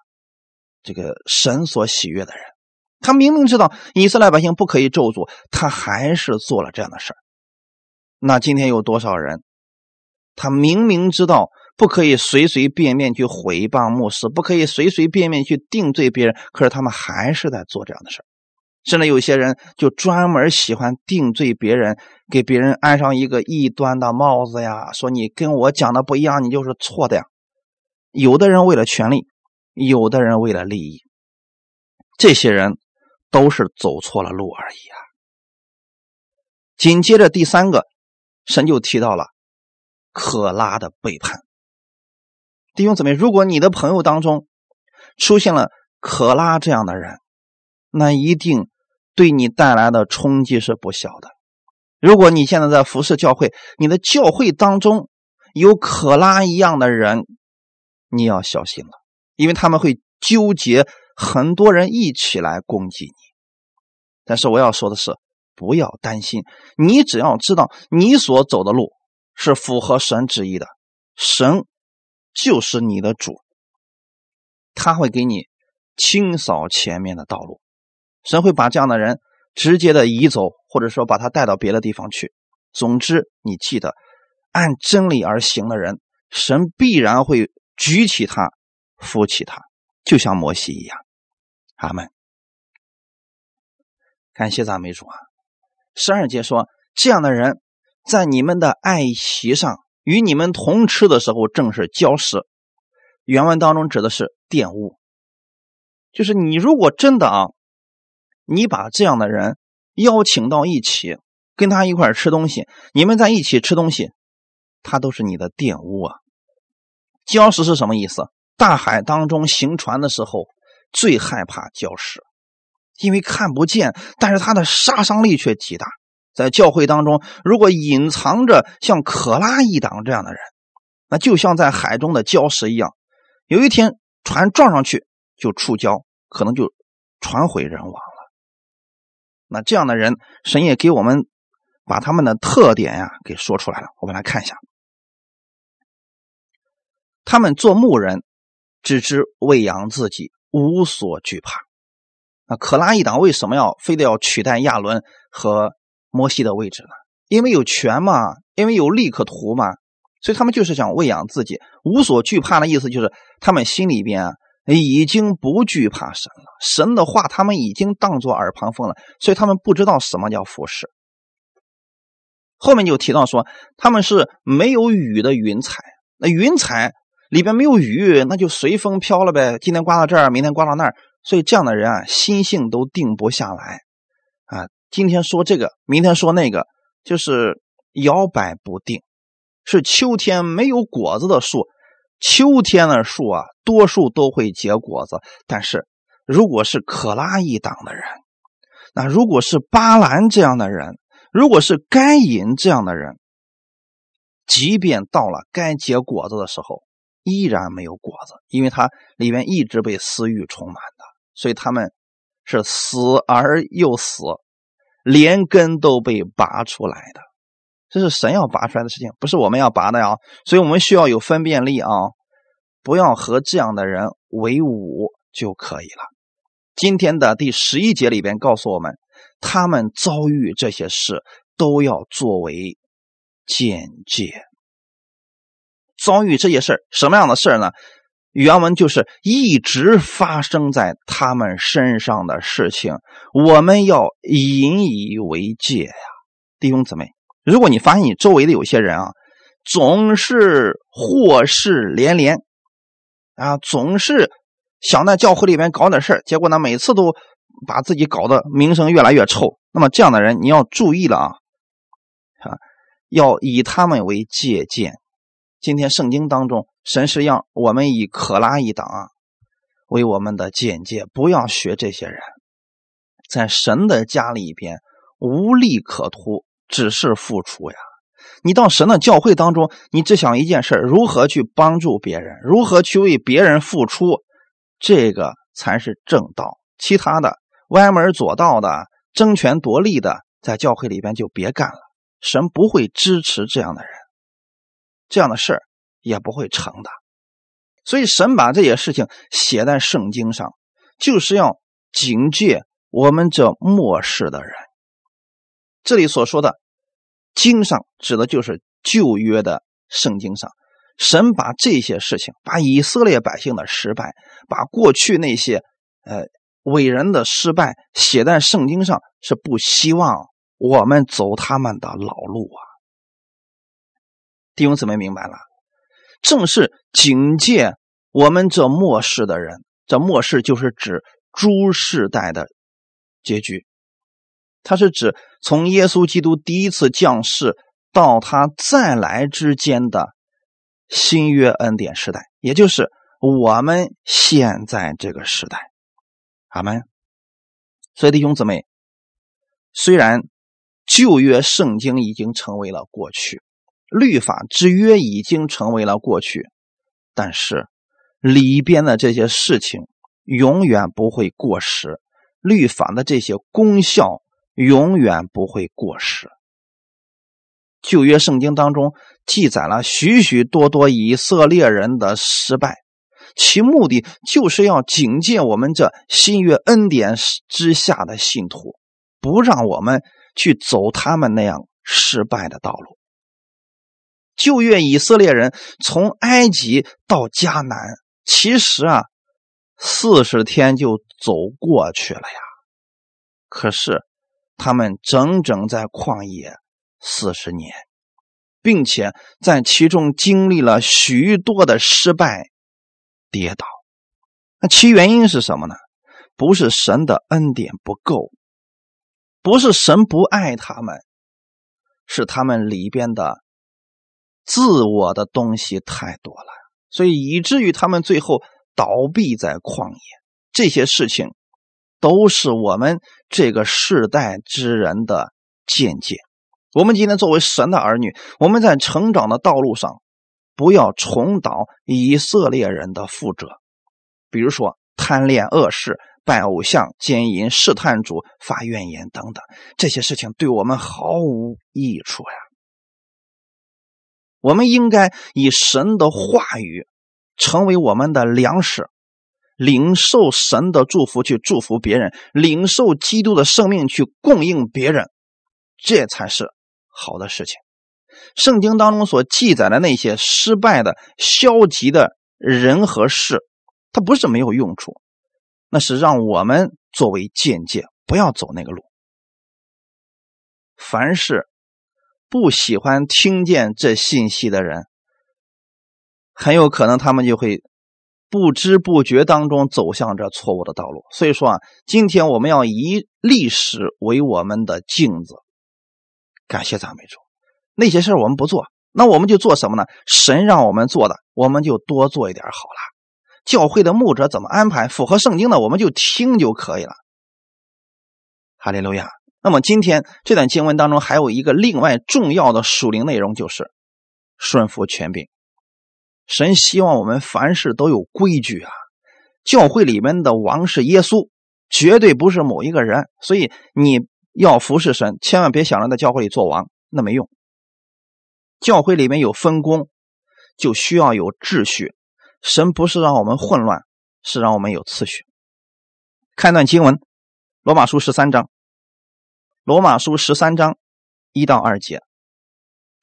这个神所喜悦的人。他明明知道以色列百姓不可以咒诅，他还是做了这样的事儿。那今天有多少人？他明明知道不可以随随便便去毁谤牧师，不可以随随便便去定罪别人，可是他们还是在做这样的事儿。甚至有些人就专门喜欢定罪别人，给别人安上一个异端的帽子呀，说你跟我讲的不一样，你就是错的呀。有的人为了权利，有的人为了利益，这些人。都是走错了路而已啊！紧接着第三个，神就提到了可拉的背叛。弟兄姊妹，如果你的朋友当中出现了可拉这样的人，那一定对你带来的冲击是不小的。如果你现在在服侍教会，你的教会当中有可拉一样的人，你要小心了，因为他们会纠结。很多人一起来攻击你，但是我要说的是，不要担心，你只要知道你所走的路是符合神旨意的，神就是你的主，他会给你清扫前面的道路，神会把这样的人直接的移走，或者说把他带到别的地方去。总之，你记得按真理而行的人，神必然会举起他，扶起他，就像摩西一样。阿门。感谢赞美主啊！十二节说，这样的人在你们的爱席上与你们同吃的时候，正是礁石。原文当中指的是玷污，就是你如果真的啊，你把这样的人邀请到一起，跟他一块吃东西，你们在一起吃东西，他都是你的玷污啊。礁石是什么意思？大海当中行船的时候。最害怕礁石，因为看不见，但是它的杀伤力却极大。在教会当中，如果隐藏着像可拉一党这样的人，那就像在海中的礁石一样，有一天船撞上去就触礁，可能就船毁人亡了。那这样的人，神也给我们把他们的特点呀给说出来了。我们来看一下，他们做牧人，只知喂养自己。无所惧怕。那可拉一党为什么要非得要取代亚伦和摩西的位置呢？因为有权嘛，因为有利可图嘛，所以他们就是想喂养自己。无所惧怕的意思就是他们心里边已经不惧怕神了，神的话他们已经当作耳旁风了，所以他们不知道什么叫服侍。后面就提到说他们是没有雨的云彩，那云彩。里边没有雨，那就随风飘了呗。今天刮到这儿，明天刮到那儿，所以这样的人啊，心性都定不下来啊。今天说这个，明天说那个，就是摇摆不定。是秋天没有果子的树，秋天的树啊，多数都会结果子。但是如果是可拉一党的人，那如果是巴兰这样的人，如果是该隐这样的人，即便到了该结果子的时候，依然没有果子，因为它里面一直被私欲充满的，所以他们是死而又死，连根都被拔出来的。这是神要拔出来的事情，不是我们要拔的呀。所以我们需要有分辨力啊，不要和这样的人为伍就可以了。今天的第十一节里边告诉我们，他们遭遇这些事都要作为简介。遭遇这些事儿，什么样的事儿呢？原文就是一直发生在他们身上的事情，我们要引以为戒呀，弟兄姊妹。如果你发现你周围的有些人啊，总是祸事连连啊，总是想在教会里面搞点事儿，结果呢，每次都把自己搞得名声越来越臭。那么这样的人，你要注意了啊，啊，要以他们为借鉴。今天圣经当中，神是让我们以可拉一党啊为我们的简介，不要学这些人，在神的家里边无利可图，只是付出呀。你到神的教会当中，你只想一件事：如何去帮助别人，如何去为别人付出，这个才是正道。其他的歪门左道的、争权夺利的，在教会里边就别干了。神不会支持这样的人，这样的事儿也不会成的。所以，神把这些事情写在圣经上，就是要警戒我们这末世的人。这里所说的。经上指的就是旧约的圣经上，神把这些事情，把以色列百姓的失败，把过去那些呃伟人的失败写在圣经上，是不希望我们走他们的老路啊。弟兄姊妹明白了，正是警戒我们这末世的人，这末世就是指诸世代的结局。它是指从耶稣基督第一次降世到他再来之间的新约恩典时代，也就是我们现在这个时代。阿门。所以弟兄姊妹，虽然旧约圣经已经成为了过去，律法之约已经成为了过去，但是里边的这些事情永远不会过时，律法的这些功效。永远不会过时。旧约圣经当中记载了许许多多以色列人的失败，其目的就是要警戒我们这新约恩典之下的信徒，不让我们去走他们那样失败的道路。旧约以色列人从埃及到迦南，其实啊，四十天就走过去了呀。可是。他们整整在旷野四十年，并且在其中经历了许多的失败、跌倒。那其原因是什么呢？不是神的恩典不够，不是神不爱他们，是他们里边的自我的东西太多了，所以以至于他们最后倒闭在旷野。这些事情。都是我们这个世代之人的见解。我们今天作为神的儿女，我们在成长的道路上，不要重蹈以色列人的覆辙。比如说贪恋恶事、拜偶像、奸淫、试探主、发怨言等等，这些事情对我们毫无益处呀。我们应该以神的话语成为我们的粮食。领受神的祝福去祝福别人，领受基督的生命去供应别人，这才是好的事情。圣经当中所记载的那些失败的、消极的人和事，它不是没有用处，那是让我们作为见解，不要走那个路。凡事不喜欢听见这信息的人，很有可能他们就会。不知不觉当中走向这错误的道路，所以说啊，今天我们要以历史为我们的镜子。感谢赞美主，那些事我们不做，那我们就做什么呢？神让我们做的，我们就多做一点好了。教会的牧者怎么安排，符合圣经的，我们就听就可以了。哈利路亚。那么今天这段经文当中还有一个另外重要的属灵内容，就是顺服权柄。神希望我们凡事都有规矩啊！教会里面的王是耶稣，绝对不是某一个人。所以你要服侍神，千万别想着在教会里做王，那没用。教会里面有分工，就需要有秩序。神不是让我们混乱，是让我们有次序。看段经文，《罗马书》十三章，《罗马书》十三章一到二节，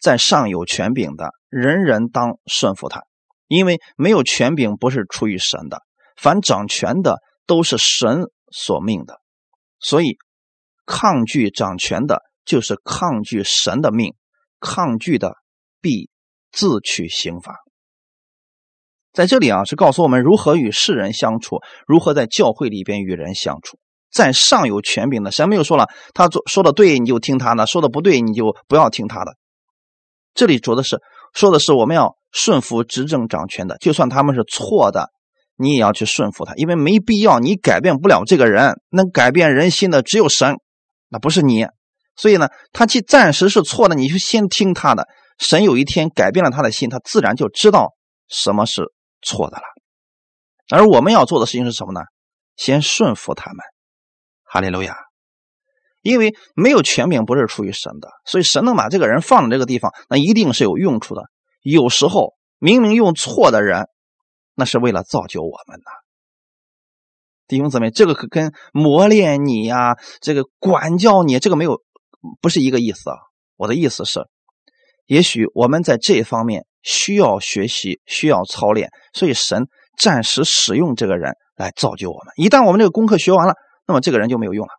在上有权柄的人人当顺服他。因为没有权柄不是出于神的，凡掌权的都是神所命的，所以抗拒掌权的，就是抗拒神的命，抗拒的必自取刑罚。在这里啊，是告诉我们如何与世人相处，如何在教会里边与人相处。在上有权柄的，神没有说了，他做说的对你就听他的，说的不对你就不要听他的。这里说的是，说的是我们要顺服执政掌权的，就算他们是错的，你也要去顺服他，因为没必要，你改变不了这个人，能改变人心的只有神，那不是你。所以呢，他既暂时是错的，你就先听他的。神有一天改变了他的心，他自然就知道什么是。错的了，而我们要做的事情是什么呢？先顺服他们，哈利路亚！因为没有权柄不是出于神的，所以神能把这个人放在这个地方，那一定是有用处的。有时候明明用错的人，那是为了造就我们呢。弟兄姊妹，这个可跟磨练你呀，这个管教你，这个没有不是一个意思啊。我的意思是，也许我们在这方面。需要学习，需要操练，所以神暂时使用这个人来造就我们。一旦我们这个功课学完了，那么这个人就没有用了。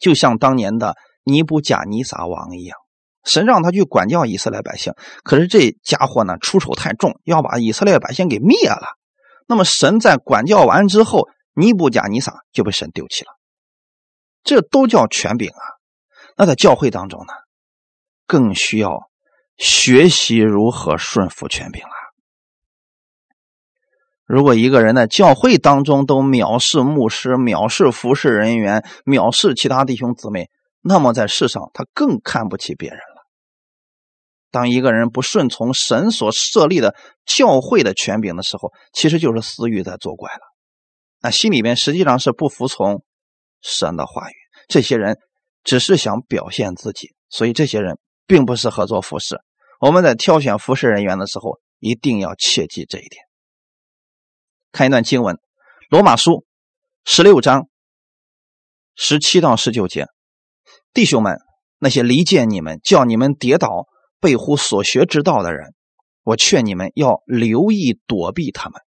就像当年的尼布甲尼撒王一样，神让他去管教以色列百姓，可是这家伙呢出手太重，要把以色列百姓给灭了。那么神在管教完之后，尼布甲尼撒就被神丢弃了。这都叫权柄啊。那在教会当中呢，更需要。学习如何顺服权柄了。如果一个人在教会当中都藐视牧师、藐视服侍人员、藐视其他弟兄姊妹，那么在世上他更看不起别人了。当一个人不顺从神所设立的教会的权柄的时候，其实就是私欲在作怪了。那心里边实际上是不服从神的话语。这些人只是想表现自己，所以这些人并不适合做服侍。我们在挑选服侍人员的时候，一定要切记这一点。看一段经文，《罗马书》十六章十七到十九节：弟兄们，那些离间你们、叫你们跌倒、背乎所学之道的人，我劝你们要留意躲避他们，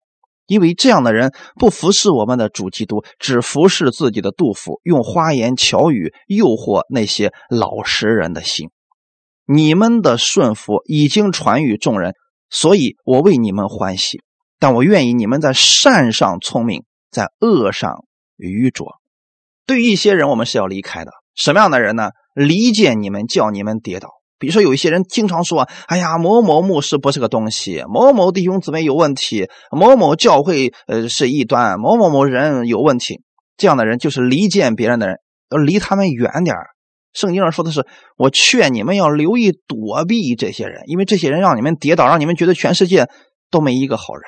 因为这样的人不服侍我们的主基督，只服侍自己的杜甫，用花言巧语诱惑那些老实人的心。你们的顺服已经传于众人，所以我为你们欢喜。但我愿意你们在善上聪明，在恶上愚拙。对于一些人，我们是要离开的。什么样的人呢？离间你们，叫你们跌倒。比如说，有一些人经常说：“哎呀，某某牧师不是个东西，某某弟兄姊妹有问题，某某教会呃是异端，某某某人有问题。”这样的人就是离间别人的人，要离他们远点。圣经上说的是：“我劝你们要留意躲避这些人，因为这些人让你们跌倒，让你们觉得全世界都没一个好人，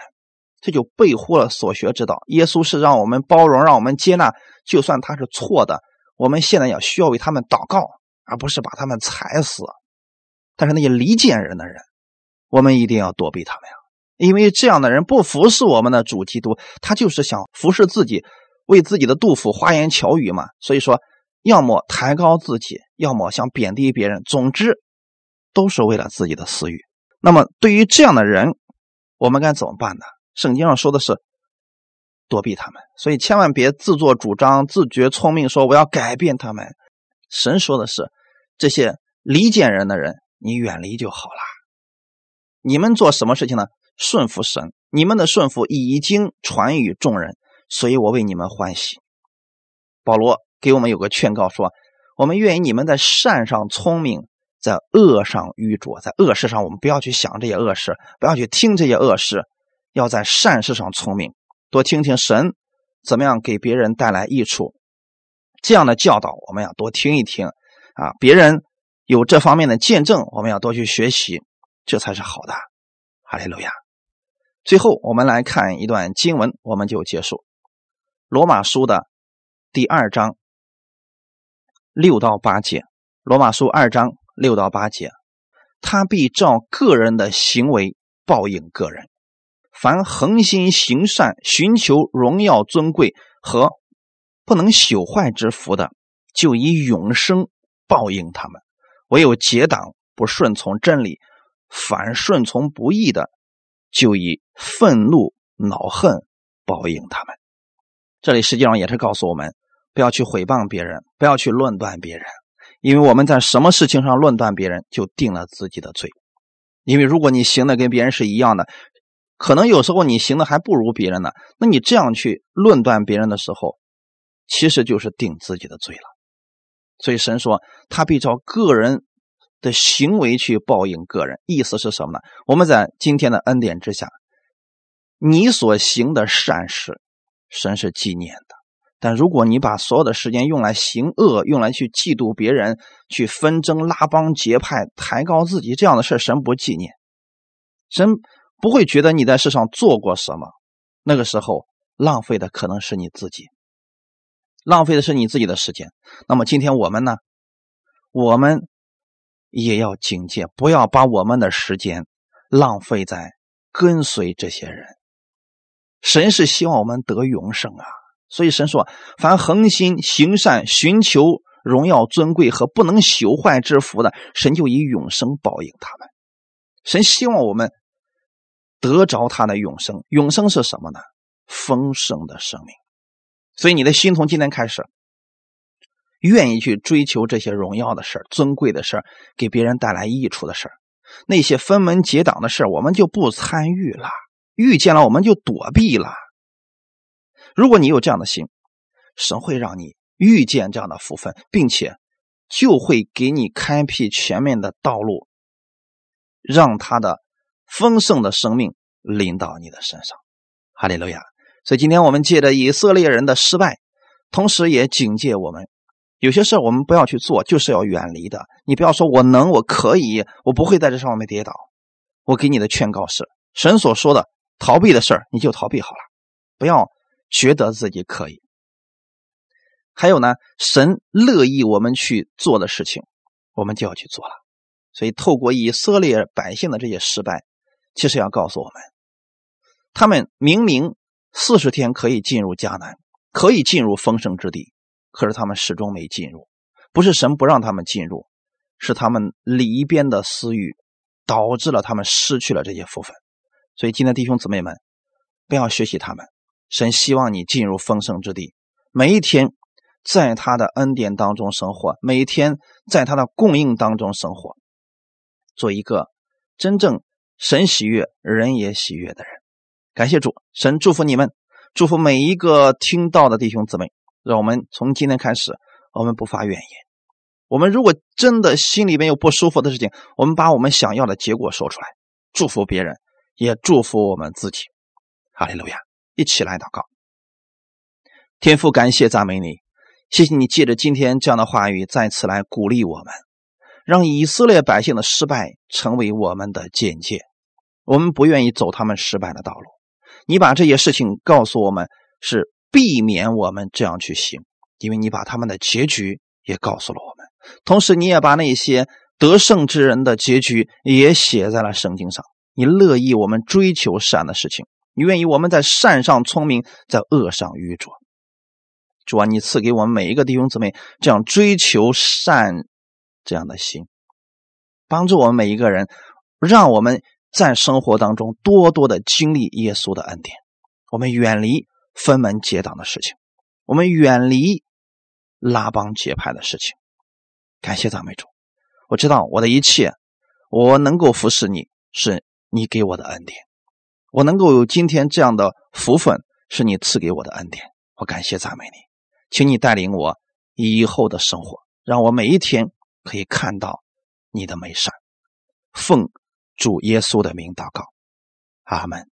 这就背乎了所学之道。耶稣是让我们包容，让我们接纳，就算他是错的，我们现在要需要为他们祷告，而不是把他们踩死。但是那些离间人的人，我们一定要躲避他们呀，因为这样的人不服侍我们的主基督，他就是想服侍自己，为自己的杜甫花言巧语嘛。所以说。”要么抬高自己，要么想贬低别人，总之都是为了自己的私欲。那么对于这样的人，我们该怎么办呢？圣经上说的是躲避他们，所以千万别自作主张、自觉聪明，说我要改变他们。神说的是这些离间人的人，你远离就好了。你们做什么事情呢？顺服神，你们的顺服已经传与众人，所以我为你们欢喜。保罗。给我们有个劝告说，我们愿意你们在善上聪明，在恶上愚拙，在恶事上我们不要去想这些恶事，不要去听这些恶事，要在善事上聪明，多听听神怎么样给别人带来益处，这样的教导我们要多听一听啊，别人有这方面的见证，我们要多去学习，这才是好的。哈利路亚。最后我们来看一段经文，我们就结束。罗马书的第二章。六到八节，《罗马书》二章六到八节，他必照个人的行为报应个人。凡恒心行善、寻求荣耀尊贵和不能朽坏之福的，就以永生报应他们；唯有结党不顺从真理，反顺从不义的，就以愤怒恼恨报应他们。这里实际上也是告诉我们。不要去诽谤别人，不要去论断别人，因为我们在什么事情上论断别人，就定了自己的罪。因为如果你行的跟别人是一样的，可能有时候你行的还不如别人呢。那你这样去论断别人的时候，其实就是定自己的罪了。所以神说，他必照个人的行为去报应个人。意思是什么呢？我们在今天的恩典之下，你所行的善事，神是纪念的。但如果你把所有的时间用来行恶，用来去嫉妒别人，去纷争、拉帮结派、抬高自己，这样的事神不纪念。神不会觉得你在世上做过什么，那个时候浪费的可能是你自己，浪费的是你自己的时间。那么今天我们呢？我们也要警戒，不要把我们的时间浪费在跟随这些人。神是希望我们得永生啊。所以神说：“凡恒心行善、寻求荣耀尊贵和不能朽坏之福的，神就以永生报应他们。神希望我们得着他的永生。永生是什么呢？丰盛的生命。所以你的心从今天开始，愿意去追求这些荣耀的事尊贵的事给别人带来益处的事那些分门结党的事我们就不参与了。遇见了，我们就躲避了。”如果你有这样的心，神会让你遇见这样的福分，并且就会给你开辟前面的道路，让他的丰盛的生命临到你的身上。哈利路亚！所以今天我们借着以色列人的失败，同时也警戒我们，有些事我们不要去做，就是要远离的。你不要说我能，我可以，我不会在这上面跌倒。我给你的劝告是：神所说的逃避的事儿，你就逃避好了，不要。觉得自己可以，还有呢，神乐意我们去做的事情，我们就要去做了。所以，透过以色列百姓的这些失败，其实要告诉我们，他们明明四十天可以进入迦南，可以进入丰盛之地，可是他们始终没进入。不是神不让他们进入，是他们里边的私欲导致了他们失去了这些福分。所以，今天弟兄姊妹们，不要学习他们。神希望你进入丰盛之地，每一天在他的恩典当中生活，每一天在他的供应当中生活，做一个真正神喜悦、人也喜悦的人。感谢主，神祝福你们，祝福每一个听到的弟兄姊妹。让我们从今天开始，我们不发怨言。我们如果真的心里面有不舒服的事情，我们把我们想要的结果说出来，祝福别人，也祝福我们自己。哈利路亚。一起来祷告，天父，感谢赞美你，谢谢你借着今天这样的话语再次来鼓励我们，让以色列百姓的失败成为我们的见解。我们不愿意走他们失败的道路，你把这些事情告诉我们，是避免我们这样去行，因为你把他们的结局也告诉了我们，同时你也把那些得胜之人的结局也写在了圣经上。你乐意我们追求善的事情。你愿意我们在善上聪明，在恶上愚拙。主啊，你赐给我们每一个弟兄姊妹这样追求善这样的心，帮助我们每一个人，让我们在生活当中多多的经历耶稣的恩典。我们远离分门结党的事情，我们远离拉帮结派的事情。感谢赞美主，我知道我的一切，我能够服侍你，是你给我的恩典。我能够有今天这样的福分，是你赐给我的恩典，我感谢赞美你，请你带领我以后的生活，让我每一天可以看到你的美善。奉主耶稣的名祷告，阿门。